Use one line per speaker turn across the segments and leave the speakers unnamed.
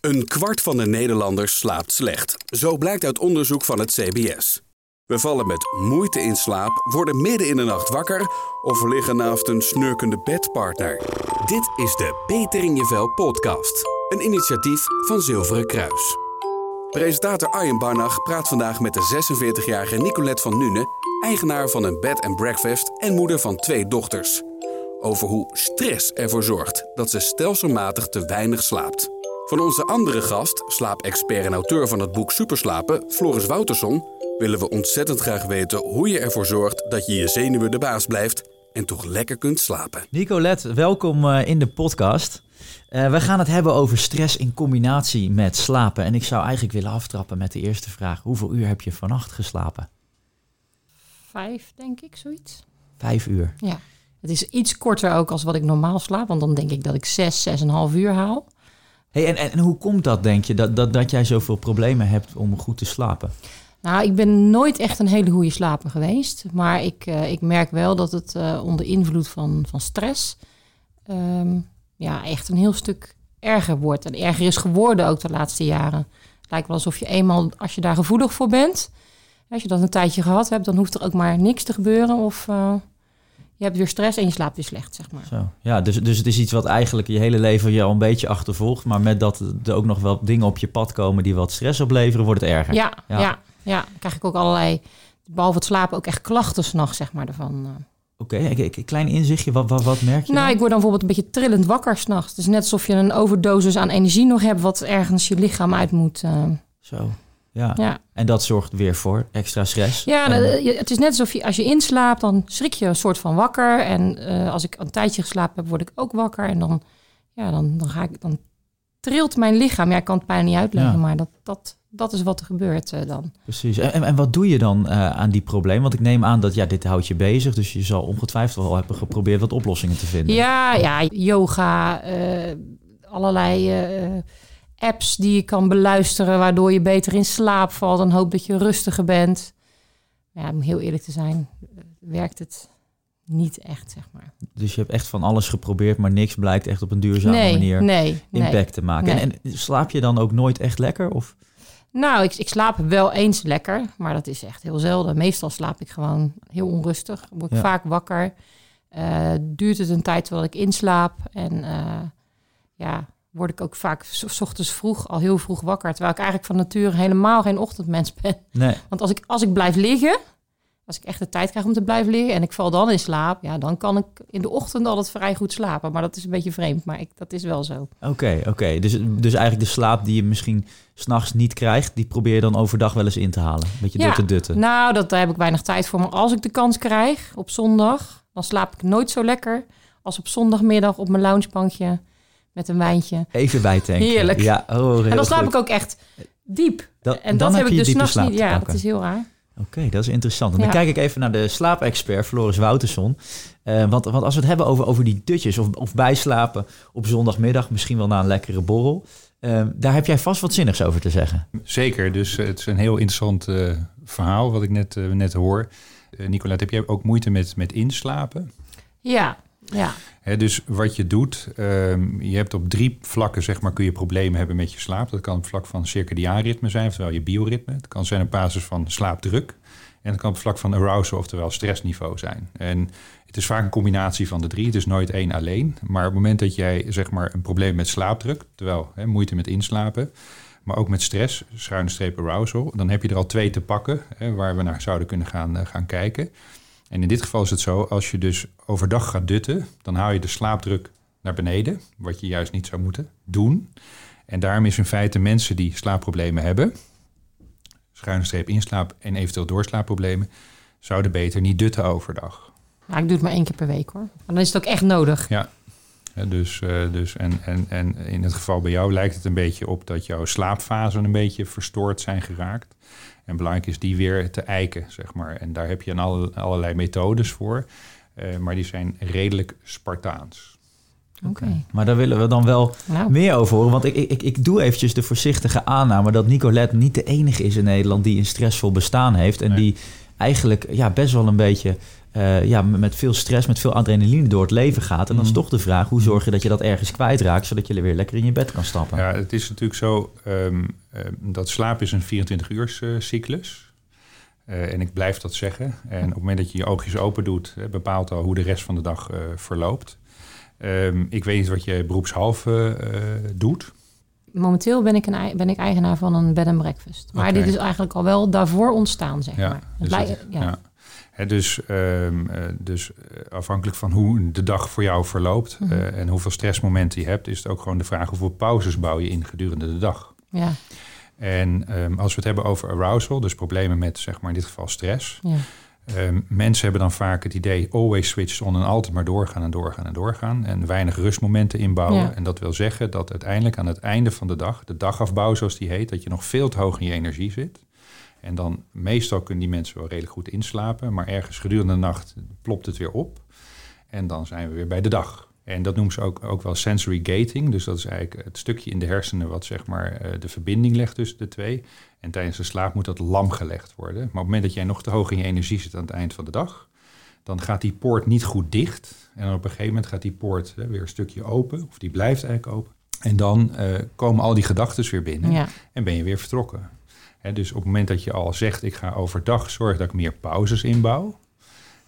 Een kwart van de Nederlanders slaapt slecht. Zo blijkt uit onderzoek van het CBS. We vallen met moeite in slaap, worden midden in de nacht wakker of liggen naast een snurkende bedpartner. Dit is de Beter in je podcast, een initiatief van Zilveren Kruis. Presentator Arjen Barnag praat vandaag met de 46-jarige Nicolette van Nune, eigenaar van een bed and breakfast en moeder van twee dochters. Over hoe stress ervoor zorgt dat ze stelselmatig te weinig slaapt. Van onze andere gast, slaapexpert en auteur van het boek Superslapen, Floris Wouterson, willen we ontzettend graag weten hoe je ervoor zorgt dat je je zenuwen de baas blijft en toch lekker kunt slapen.
Nicolette, welkom eh, in de podcast. Uh, we gaan het hebben over stress in combinatie met slapen. En ik zou eigenlijk willen aftrappen met de eerste vraag. Hoeveel uur heb je vannacht geslapen?
Vijf, denk ik, zoiets.
Vijf uur?
Ja. Het is iets korter ook als wat ik normaal slaap. Want dan denk ik dat ik zes, zes en een half uur haal.
Hey, en, en, hoe komt dat, denk je, dat, dat, dat jij zoveel problemen hebt om goed te slapen?
Nou, ik ben nooit echt een hele goede slaper geweest. Maar ik, uh, ik merk wel dat het uh, onder invloed van, van stress... Um, ja, echt een heel stuk erger wordt. En erger is geworden ook de laatste jaren. Het lijkt wel alsof je eenmaal, als je daar gevoelig voor bent... Als je dat een tijdje gehad hebt, dan hoeft er ook maar niks te gebeuren. Of uh, je hebt weer stress en je slaapt weer slecht, zeg maar.
Zo. Ja, dus, dus het is iets wat eigenlijk je hele leven je al een beetje achtervolgt. Maar met dat er ook nog wel dingen op je pad komen die wat stress opleveren, wordt het erger.
Ja, ja, ja. ja. Dan krijg ik ook allerlei, behalve het slapen, ook echt klachten s'nachts, zeg maar, ervan. eh.
Oké, okay, een klein inzichtje. Wat, wat, wat merk je?
Nou,
dan?
ik word dan bijvoorbeeld een beetje trillend wakker s'nachts. Het is net alsof je een overdosis aan energie nog hebt, wat ergens je lichaam uit moet. Uh...
Zo. Ja.
ja.
En dat zorgt weer voor extra stress.
Ja,
en...
het is net alsof je als je inslaapt, dan schrik je een soort van wakker. En uh, als ik een tijdje geslapen heb, word ik ook wakker. En dan, ja, dan, dan, ga ik, dan trilt mijn lichaam. Ja, ik kan het bijna niet uitleggen, ja. maar dat, dat, dat is wat er gebeurt uh, dan.
Precies. En, en wat doe je dan uh, aan die probleem? Want ik neem aan dat ja, dit houdt je bezig. Dus je zal ongetwijfeld wel hebben geprobeerd wat oplossingen te vinden.
Ja, ja yoga, allerlei apps die je kan beluisteren, waardoor je beter in slaap valt en hoop dat je rustiger bent. Ja, om heel eerlijk te zijn, werkt het niet echt, zeg maar.
Dus je hebt echt van alles geprobeerd, maar niks blijkt echt op een duurzame
nee,
manier
nee,
impact
nee,
te maken. En, en, slaap je dan ook nooit echt lekker? Of?
Nou, ik, ik slaap wel eens lekker, maar dat is echt heel zelden. Meestal slaap ik gewoon heel onrustig, word ik
Ja.
vaak wakker. Eh, duurt het een tijd terwijl ik inslaap en uh, ja, word ik ook vaak s, ochtends vroeg, al heel vroeg wakker. Terwijl ik eigenlijk van nature helemaal geen ochtendmens ben.
Nee.
Want als ik, als ik blijf liggen, als ik echt de tijd krijg om te blijven liggen en ik val dan in slaap, ja, dan kan ik in de ochtend altijd vrij goed slapen. Maar dat is een beetje vreemd, maar ik, dat is wel zo.
Oké, okay, oké. Okay. Dus, dus eigenlijk de slaap die je misschien s'nachts niet krijgt, die probeer je dan overdag wel eens in te halen. Een beetje
ja,
dutten dutten.
Nou, dat, daar heb ik weinig tijd voor. Maar als ik de kans krijg op zondag, dan slaap ik nooit zo lekker als op zondagmiddag op mijn loungebankje met een wijntje.
Even bijtanken.
Heerlijk.
Ja, oh, heel
en dan slaap
goed.
ik ook echt diep.
Dat,
en
dan
dat heb
je
ik dus
diepe
s'nachts niet. Ja, dat is heel raar.
Oké, okay, dat is interessant. En
Ja.
dan kijk ik even naar de slaapexpert Floris Wouterson. Uh, want, want als we het hebben over, over die dutjes of, of bijslapen op zondagmiddag, misschien wel na een lekkere borrel. Uh, daar heb jij vast wat zinnigs over te zeggen.
Zeker, dus het is een heel interessant uh, verhaal wat ik net, uh, net hoor. Uh, Nicolette, heb jij ook moeite met, met inslapen?
Ja, ja.
Dus wat je doet, um, je hebt op drie vlakken zeg maar, kun je problemen hebben met je slaap. Dat kan op vlak van circadiaanritme zijn, oftewel je bioritme. Het kan zijn op basis van slaapdruk. En het kan op vlak van arousal, oftewel stressniveau zijn. En het is vaak een combinatie van de drie, het is nooit één alleen. Maar op het moment dat jij zeg maar, een probleem met slaapdruk, terwijl moeite met inslapen, maar ook met stress, schuine streep arousal, dan heb je er al twee te pakken waar we naar zouden kunnen gaan, uh, gaan kijken. En in dit geval is het zo, als je dus overdag gaat dutten, dan haal je de slaapdruk naar beneden, wat je juist niet zou moeten doen. En daarom is in feite mensen die slaapproblemen hebben, schuine streep inslaap en eventueel doorslaapproblemen, zouden beter niet dutten overdag.
Nou, ik doe het maar één keer per week hoor. Maar dan is het ook echt nodig.
Ja, ja dus, uh, dus en, en, en in het geval bij jou lijkt het een beetje op dat jouw slaapfasen een beetje verstoord zijn geraakt. En belangrijk is die weer te eiken, zeg maar. En daar heb je alle, allerlei methodes voor. Uh, maar die zijn redelijk Spartaans.
Oké. Okay. Maar daar willen we dan wel nou. meer over horen. Want ik, ik, ik doe eventjes de voorzichtige aanname dat Nicolette niet de enige is in Nederland die een stressvol bestaan heeft. En nee. die eigenlijk ja, best wel een beetje eh, ja, met veel stress, met veel adrenaline door het leven gaat. En dan is
Mhm.
toch de vraag, hoe zorg je dat je dat ergens kwijtraakt, zodat je weer lekker in je bed kan stappen?
Ja, het is natuurlijk zo ehm, ehm, dat slaap is een 24-uurs cyclus. Eh, en ik blijf dat zeggen. En op het moment dat je je oogjes open doet, eh, bepaalt al hoe de rest van de dag eh, verloopt. Ehm, ik weet niet wat je beroepshalve eh, doet.
Momenteel ben ik, een, ben ik eigenaar van een bed and breakfast. Maar dit is eigenlijk al wel daarvoor ontstaan, zeg
Ja,
maar. Het
dus
lijkt- ja.
ja. Dus ehm, eh, dus eh, afhankelijk van hoe de dag voor jou verloopt
Mhm.
eh, en hoeveel stressmomenten je hebt, is het ook gewoon de vraag hoeveel pauzes bouw je in gedurende de dag.
ja,
En ehm, als we het hebben over arousal, dus problemen met zeg maar in dit geval stress.
ja.
Ehm, mensen hebben dan vaak het idee always switch on en altijd maar doorgaan en doorgaan en doorgaan. En weinig rustmomenten inbouwen.
Ja.
En dat wil zeggen dat uiteindelijk aan het einde van de dag, de dagafbouw zoals die heet, dat je nog veel te hoog in je energie zit. En dan meestal kunnen die mensen wel redelijk goed inslapen. Maar ergens gedurende de nacht plopt het weer op. En dan zijn we weer bij de dag. En dat noemen ze ook, ook wel sensory gating. Dus dat is eigenlijk het stukje in de hersenen wat zeg maar eh, de verbinding legt tussen de twee. En tijdens de slaap moet dat lam gelegd worden. Maar op het moment dat jij nog te hoog in je energie zit aan het eind van de dag, dan gaat die poort niet goed dicht. En op een gegeven moment gaat die poort hè, weer een stukje open, of die blijft eigenlijk open. En dan eh, komen al die gedachten weer binnen
ja.
en ben je weer vertrokken. Dus op het moment dat je al zegt, ik ga overdag zorgen dat ik meer pauzes inbouw.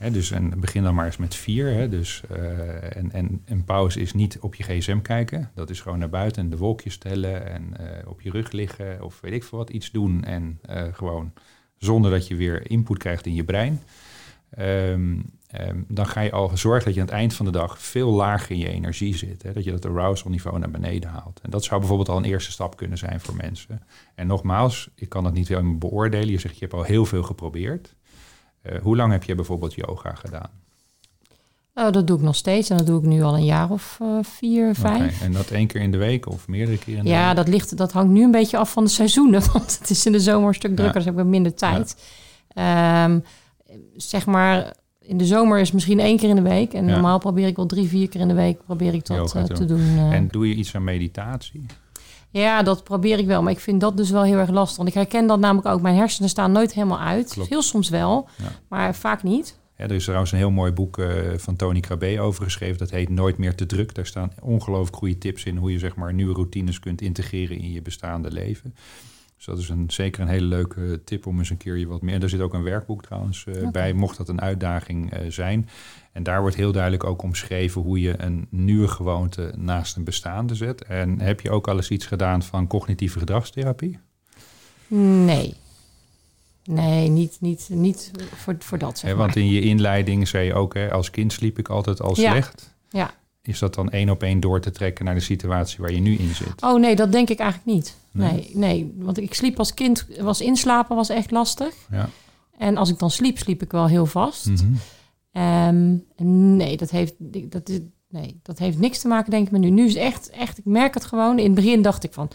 Hè, dus en begin dan maar eens met vier. Dus, eh, en, en een pauze is niet op je gsm kijken. Dat is gewoon naar buiten en de wolkjes tellen en eh, op je rug liggen of weet ik veel wat, iets doen. En eh, gewoon zonder dat je weer input krijgt in je brein. Ehm, ehm, dan ga je al zorgen dat je aan het eind van de dag veel lager in je energie zit. Hè? Dat je dat arousal niveau naar beneden haalt. En dat zou bijvoorbeeld al een eerste stap kunnen zijn voor mensen. En nogmaals, ik kan dat niet helemaal beoordelen. Je zegt, je hebt al heel veel geprobeerd. Eh, hoe lang heb je bijvoorbeeld yoga gedaan?
Oh, dat doe ik nog steeds en dat doe ik nu al een jaar of eh, vier, vijf.
En dat één keer in de week of meerdere keren in de
Ja,
week?
dat, ligt, dat hangt nu een beetje af van de seizoenen. Want het is in de zomer een stuk drukker,
Ja.
dus heb ik minder tijd. Ehm, zeg maar, in de zomer is misschien één keer in de week. En
Ja.
normaal probeer ik wel drie, vier keer in de week probeer ik dat eh,
te
doen. eh.
En doe je iets aan meditatie?
Ja, dat probeer ik wel. Maar ik vind dat dus wel heel erg lastig. Want ik herken dat namelijk ook. Mijn hersenen staan nooit helemaal uit.
Klopt.
Heel soms wel,
Ja.
maar vaak niet.
Ja, er is trouwens een heel mooi boek eh, van Tony Krabbe over geschreven. Dat heet Nooit meer te druk. Daar staan ongelooflijk goede tips in hoe je zeg maar nieuwe routines kunt integreren in je bestaande leven. Dus dat is een, zeker een hele leuke tip om eens een keer je wat meer. En daar zit ook een werkboek trouwens eh, bij, mocht dat een uitdaging eh, zijn. En daar wordt heel duidelijk ook omschreven hoe je een nieuwe gewoonte naast een bestaande zet. En heb je ook al eens iets gedaan van cognitieve gedragstherapie?
Nee. Nee, niet, niet, niet voor, voor dat, zeg
want in je inleiding zei je ook, hè, als kind sliep ik altijd al
Ja.
slecht.
Ja.
Is dat dan één op één door te trekken naar de situatie waar je nu in zit?
Oh nee, dat denk ik eigenlijk niet.
Nee?
Nee, nee, want ik sliep als kind, was inslapen was echt lastig.
Ja.
En als ik dan sliep, sliep ik wel heel vast.
Mhm.
Ehm, nee, dat heeft, dat, is, nee, dat heeft niks te maken, denk ik, met nu. Nu is echt, echt, ik merk het gewoon. In het begin dacht ik van,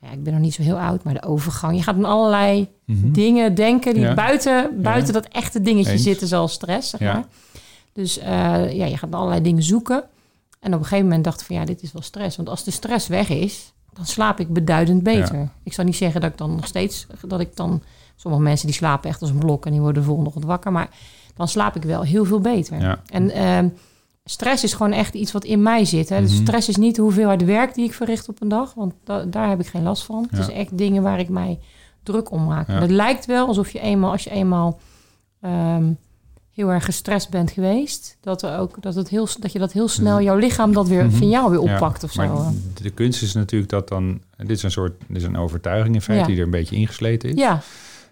ja, ik ben nog niet zo heel oud, maar de overgang. Je gaat aan allerlei
Mhm.
dingen denken die
Ja.
buiten, buiten dat echte dingetje
Eens.
zitten, zoals stress, zeg
Ja.
maar. Dus eh, ja, je gaat allerlei dingen zoeken. En op een gegeven moment dacht ik van, ja, dit is wel stress. Want als de stress weg is, dan slaap ik beduidend beter. Ik zou niet zeggen dat ik dan nog steeds, dat ik dan... Sommige mensen die slapen echt als een blok en die worden de volgende ochtend wakker. Maar dan slaap ik wel heel veel beter.
Ja.
En ehm, stress is gewoon echt iets wat in mij zit. Hè? Dus
Mhm.
stress is niet de hoeveelheid werk die ik verricht op een dag. Want da- daar heb ik geen last van.
Ja.
Het is echt dingen waar ik mij druk om maak. Het lijkt wel alsof je eenmaal, als je eenmaal ehm, heel erg gestrest bent geweest, dat, er ook, dat, het heel, dat je dat heel snel, jouw lichaam dat weer
Mhm.
van jou weer
Ja,
oppakt of zo.
Maar de kunst is natuurlijk dat dan... Dit is een soort dit is een overtuiging in feite
Ja.
die er een beetje ingesleten is.
Ja,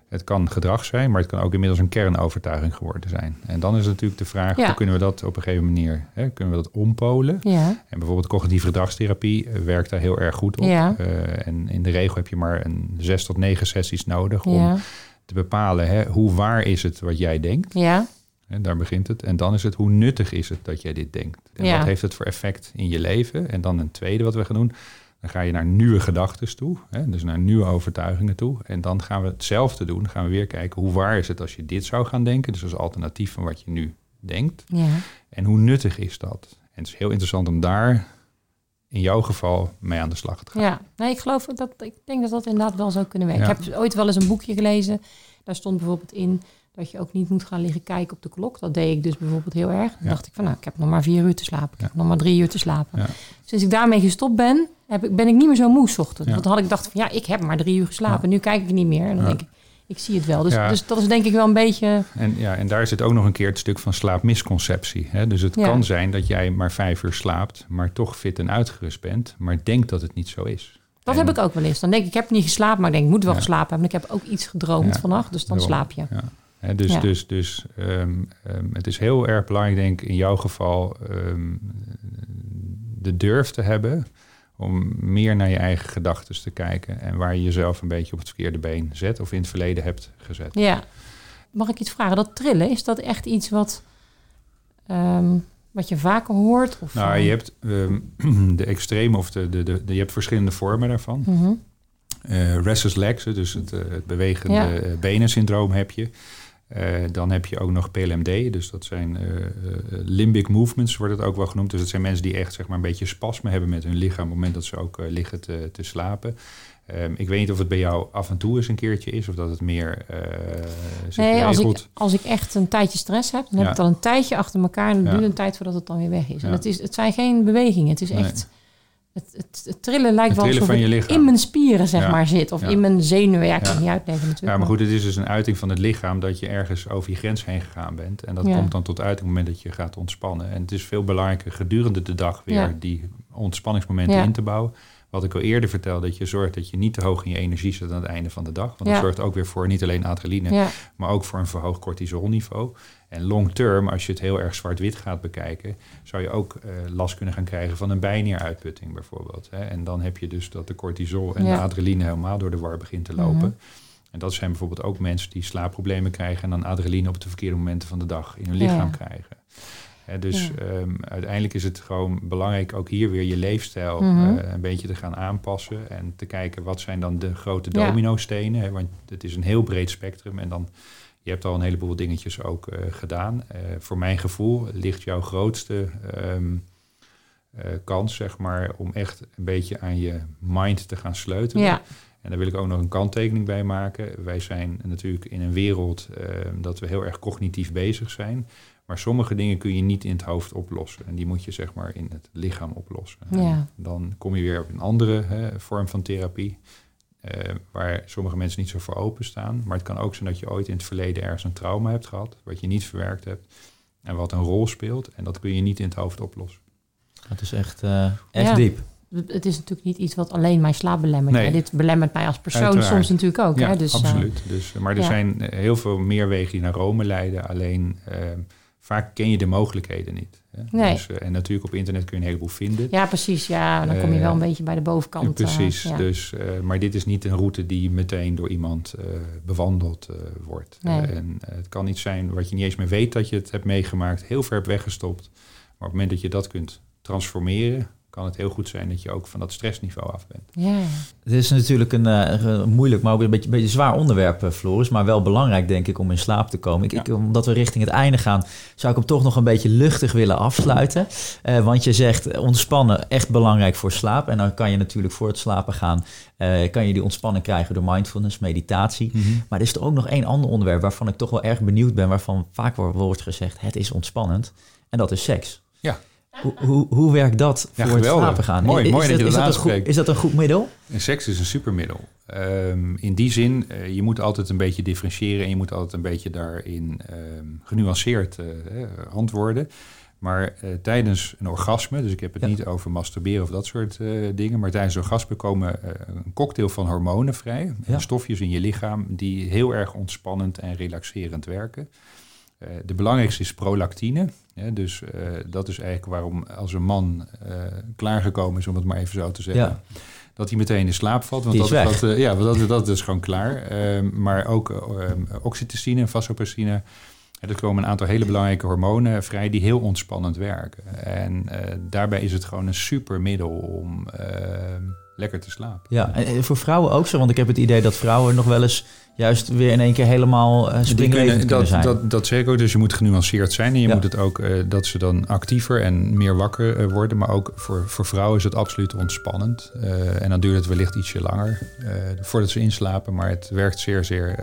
Het kan gedrag zijn, maar het kan ook inmiddels een kernovertuiging geworden zijn. En dan is natuurlijk de vraag,
Ja.
hoe kunnen we dat op een gegeven manier... Hè, kunnen we dat ompolen?
ja,
En bijvoorbeeld cognitieve gedragstherapie eh, werkt daar heel erg goed op.
Ja.
Eh, en in de regel heb je maar een zes tot negen sessies nodig om
ja,
te bepalen hè, hoe waar is het wat jij denkt.
ja,
En daar begint het. En dan is het hoe nuttig is het dat jij dit denkt. En
Ja.
wat heeft het voor effect in je leven? En dan een tweede wat we gaan doen. Dan ga je naar nieuwe gedachten toe. Hè, dus naar nieuwe overtuigingen toe. En dan gaan we hetzelfde doen. Dan gaan we weer kijken hoe waar is het als je dit zou gaan denken. Dus als alternatief van wat je nu denkt.
ja.
En hoe nuttig is dat? En het is heel interessant om daar in jouw geval mee aan de slag te gaan.
Ja, nee, ik geloof dat ik denk dat dat inderdaad wel zou kunnen werken.
Ja.
Ik heb ooit wel eens een boekje gelezen. Daar stond bijvoorbeeld in Dat je ook niet moet gaan liggen kijken op de klok. Dat deed ik dus bijvoorbeeld heel erg. Dan
Ja.
dacht ik van, nou, ik heb nog maar vier uur te slapen. Ik
Ja.
heb nog maar drie uur te slapen.
Ja.
Sinds ik daarmee gestopt ben, heb ik, ben ik niet meer zo moe 's ochtends.
Ja.
Want dan had ik dacht van, ja, ik heb maar drie uur geslapen. Nu kijk ik niet meer. En dan denk ik, ik zie het wel. Dus, dus dat is denk ik wel een beetje...
En, ja, en daar zit ook nog een keer het stuk van slaapmisconceptie. Hè? Dus het kan zijn dat jij maar vijf uur slaapt, maar toch fit en uitgerust bent, maar denkt dat het niet zo is.
Dat
En-
heb ik ook wel eens. Dan denk ik, ik heb niet geslapen, maar ik denk, ik moet wel geslapen hebben. En ik heb ook iets gedroomd vannacht, dus dan slaap je.
Ja. Dus
Ja.
dus, dus ehm, het is heel erg belangrijk, denk ik, in jouw geval ehm, de durf te hebben om meer naar je eigen gedachten te kijken en waar je jezelf een beetje op het verkeerde been zet of in het verleden hebt gezet.
Ja. Mag ik iets vragen? Dat trillen, is dat echt iets wat, wat je vaker hoort? Of,
Nou,
eh,
je hebt de extreme of de, de, de, de- je hebt verschillende vormen daarvan.
mhm.
Eh, restless legs, dus het, eh, het bewegende
Ja.
eh, benen-syndroom heb je. Eh, dan heb je ook nog PLMD, dus dat zijn eh, eh, limbic movements, wordt het ook wel genoemd. Dus dat zijn mensen die echt zeg maar, een beetje spasme hebben met hun lichaam op het moment dat ze ook liggen te, te slapen. Ehm, ik weet niet of het bij jou af en toe eens een keertje is, of dat het meer
Nee, als ik, als ik echt een tijdje stress heb, dan
Ja.
heb ik het al een tijdje achter elkaar en
Ja.
duurt een tijd voordat het dan weer weg is. En
Ja.
het, is, het zijn geen bewegingen, het is
Nee.
echt... Het, het, het trillen lijkt
Het
wel
trillen
alsof het
lichaam.
in mijn spieren zeg
Ja.
maar zit. Of
Ja.
in mijn zenuwen. Ja, ik kan niet uitleggen natuurlijk.
Ja, maar goed, het is dus een uiting van het lichaam dat je ergens over je grens heen gegaan bent. En dat komt dan tot uit op het moment dat je gaat ontspannen. En het is veel belangrijker gedurende de dag weer die ontspanningsmomenten in te bouwen. Wat ik al eerder vertelde, dat je zorgt dat je niet te hoog in je energie zit aan het einde van de dag. Want dat zorgt ook weer voor niet alleen adrenaline,
Ja,
maar ook voor een verhoogd cortisolniveau. En long term, als je het heel erg zwart-wit gaat bekijken, zou je ook eh, last kunnen gaan krijgen van een bijnieruitputting bijvoorbeeld. Hè. En dan heb je dus dat de cortisol en
Ja.
de adrenaline helemaal door de war begint te lopen.
Mhm.
En dat zijn bijvoorbeeld ook mensen die slaapproblemen krijgen en dan adrenaline op de verkeerde momenten van de dag in hun lichaam krijgen. Dus
Ja.
ehm, uiteindelijk is het gewoon belangrijk ook hier weer je leefstijl
Mhm.
eh, een beetje te gaan aanpassen en te kijken wat zijn dan de grote dominostenen. Want het is een heel breed spectrum en dan je hebt al een heleboel dingetjes ook eh, gedaan. Eh, voor mijn gevoel ligt jouw grootste ehm, eh, kans, zeg maar, om echt een beetje aan je mind te gaan sleutelen.
ja,
En daar wil ik ook nog een kanttekening bij maken. Wij zijn natuurlijk in een wereld eh, dat we heel erg cognitief bezig zijn. Maar sommige dingen kun je niet in het hoofd oplossen. En die moet je zeg maar in het lichaam oplossen.
Ja.
Dan kom je weer op een andere hè, vorm van therapie. eh, waar sommige mensen niet zo voor openstaan. Maar het kan ook zijn dat je ooit in het verleden ergens een trauma hebt gehad. Wat je niet verwerkt hebt. En wat een rol speelt. En dat kun je niet in het hoofd oplossen.
Het is echt, eh, echt
Ja.
diep.
Het is natuurlijk niet iets wat alleen mijn slaap belemmert.
Nee.
Dit belemmert mij als persoon
Uiteraard.
soms natuurlijk ook.
Ja,
hè? Dus, eh,
absoluut. Dus, maar er
ja.
zijn eh, heel veel meer wegen die naar Rome leiden. Alleen ehm, vaak ken je de mogelijkheden niet. Hè?
Nee.
Dus, eh, en natuurlijk op internet kun je een heleboel vinden.
ja, precies. Ja, dan kom je wel een beetje bij de bovenkant.
Precies.
ja.
Dus, maar dit is niet een route die meteen door iemand bewandeld wordt.
Nee.
En het kan iets zijn wat je niet eens meer weet dat je het hebt meegemaakt, heel ver hebt weggestopt. Maar op het moment dat je dat kunt transformeren, kan het heel goed zijn dat je ook van dat stressniveau af bent.
Ja,
Het is natuurlijk een, eh, moeilijk, maar ook een beetje, beetje zwaar onderwerp, eh, Floris. Maar wel belangrijk, denk ik, om in slaap te komen. Ik,
Ja.
ik, omdat we richting het einde gaan, zou ik hem toch nog een beetje luchtig willen afsluiten. Eh, want je zegt ontspannen, echt belangrijk voor slaap. En dan kan je natuurlijk voor het slapen gaan, eh, kan je die ontspanning krijgen door mindfulness, meditatie. Maar er is er ook nog één ander onderwerp waarvan ik toch wel erg benieuwd ben, waarvan vaak wordt- wordt gezegd, het is ontspannend. En dat is seks.
Ja.
Hoe, hoe, hoe werkt dat
Ja,
voor het slapen gaan?
Mooi,
Is-
mooi
is
dat je dat
is een goed, is dat een goed middel?
En seks is een supermiddel. Ehm, in die zin, eh, je moet altijd een beetje differentiëren en je moet altijd een beetje daarin ehm, genuanceerd eh, antwoorden. Maar eh, tijdens een orgasme, dus ik heb het
Ja.
niet over masturberen of dat soort dingen, maar tijdens een orgasme komen een cocktail van hormonen vrij.
Ja.
Stofjes in je lichaam die heel erg ontspannend en relaxerend werken. De belangrijkste is prolactine. Hè, dus eh, dat is eigenlijk waarom als een man eh, klaargekomen is, om het maar even zo te zeggen,
Ja.
dat hij meteen in slaap valt. Want
Die
dat,
is weg.
dat, eh, ja, want dat, dat is gewoon klaar. Ehm, maar ook ehm, oxytocine en vasopressine. Er komen een aantal hele belangrijke hormonen vrij die heel ontspannend werken. En eh, daarbij is het gewoon een super middel om ehm, lekker te slapen.
Ja, en voor vrouwen ook zo, want ik heb het idee dat vrouwen nog wel eens juist weer in één keer helemaal uh, kunnen,
dat,
zijn.
Dat, dat zeg ik ook. Dus je moet genuanceerd zijn. En je
Ja.
moet het ook eh, dat ze dan actiever en meer wakker eh, worden. Maar ook voor, voor vrouwen is het absoluut ontspannend. En dan duurt het wellicht ietsje langer voordat ze inslapen. Maar het werkt zeer, zeer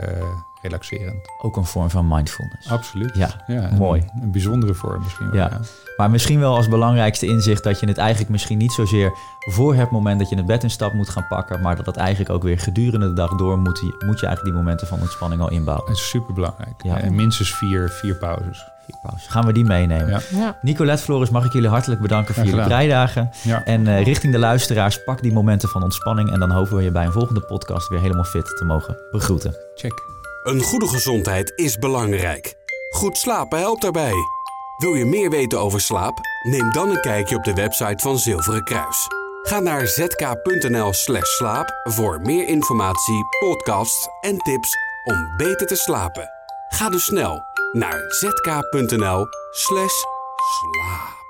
relaxerend.
Ook een vorm van mindfulness.
Absoluut.
Ja,
een-
mooi.
Een, bijzondere vorm misschien wel.
Ja.
Ja.
Maar misschien wel als belangrijkste inzicht dat je het eigenlijk misschien niet zozeer voor het moment dat je het bed instapt moet gaan pakken, maar dat dat eigenlijk ook weer gedurende de dag door moet, je- moet je eigenlijk die momenten van ontspanning al inbouwen.
Het is super belangrijk.
Ja.
En minstens vier, vier pauzes.
Pauze. Gaan we die meenemen?
Ja.
Ja.
Nicolette Floris, mag ik jullie hartelijk bedanken voor jullie breidagen.
Ja.
En eh, richting de luisteraars, pak die momenten van ontspanning en dan hopen we je bij een volgende podcast weer helemaal fit te mogen begroeten.
Check.
Een goede gezondheid is belangrijk. Goed slapen helpt daarbij. Wil je meer weten over slaap? Neem dan een kijkje op de website van Zilveren Kruis. Ga naar zk.nl/slash slaap voor meer informatie, podcasts en tips om beter te slapen. Ga dus snel naar zk.nl/slash slaap.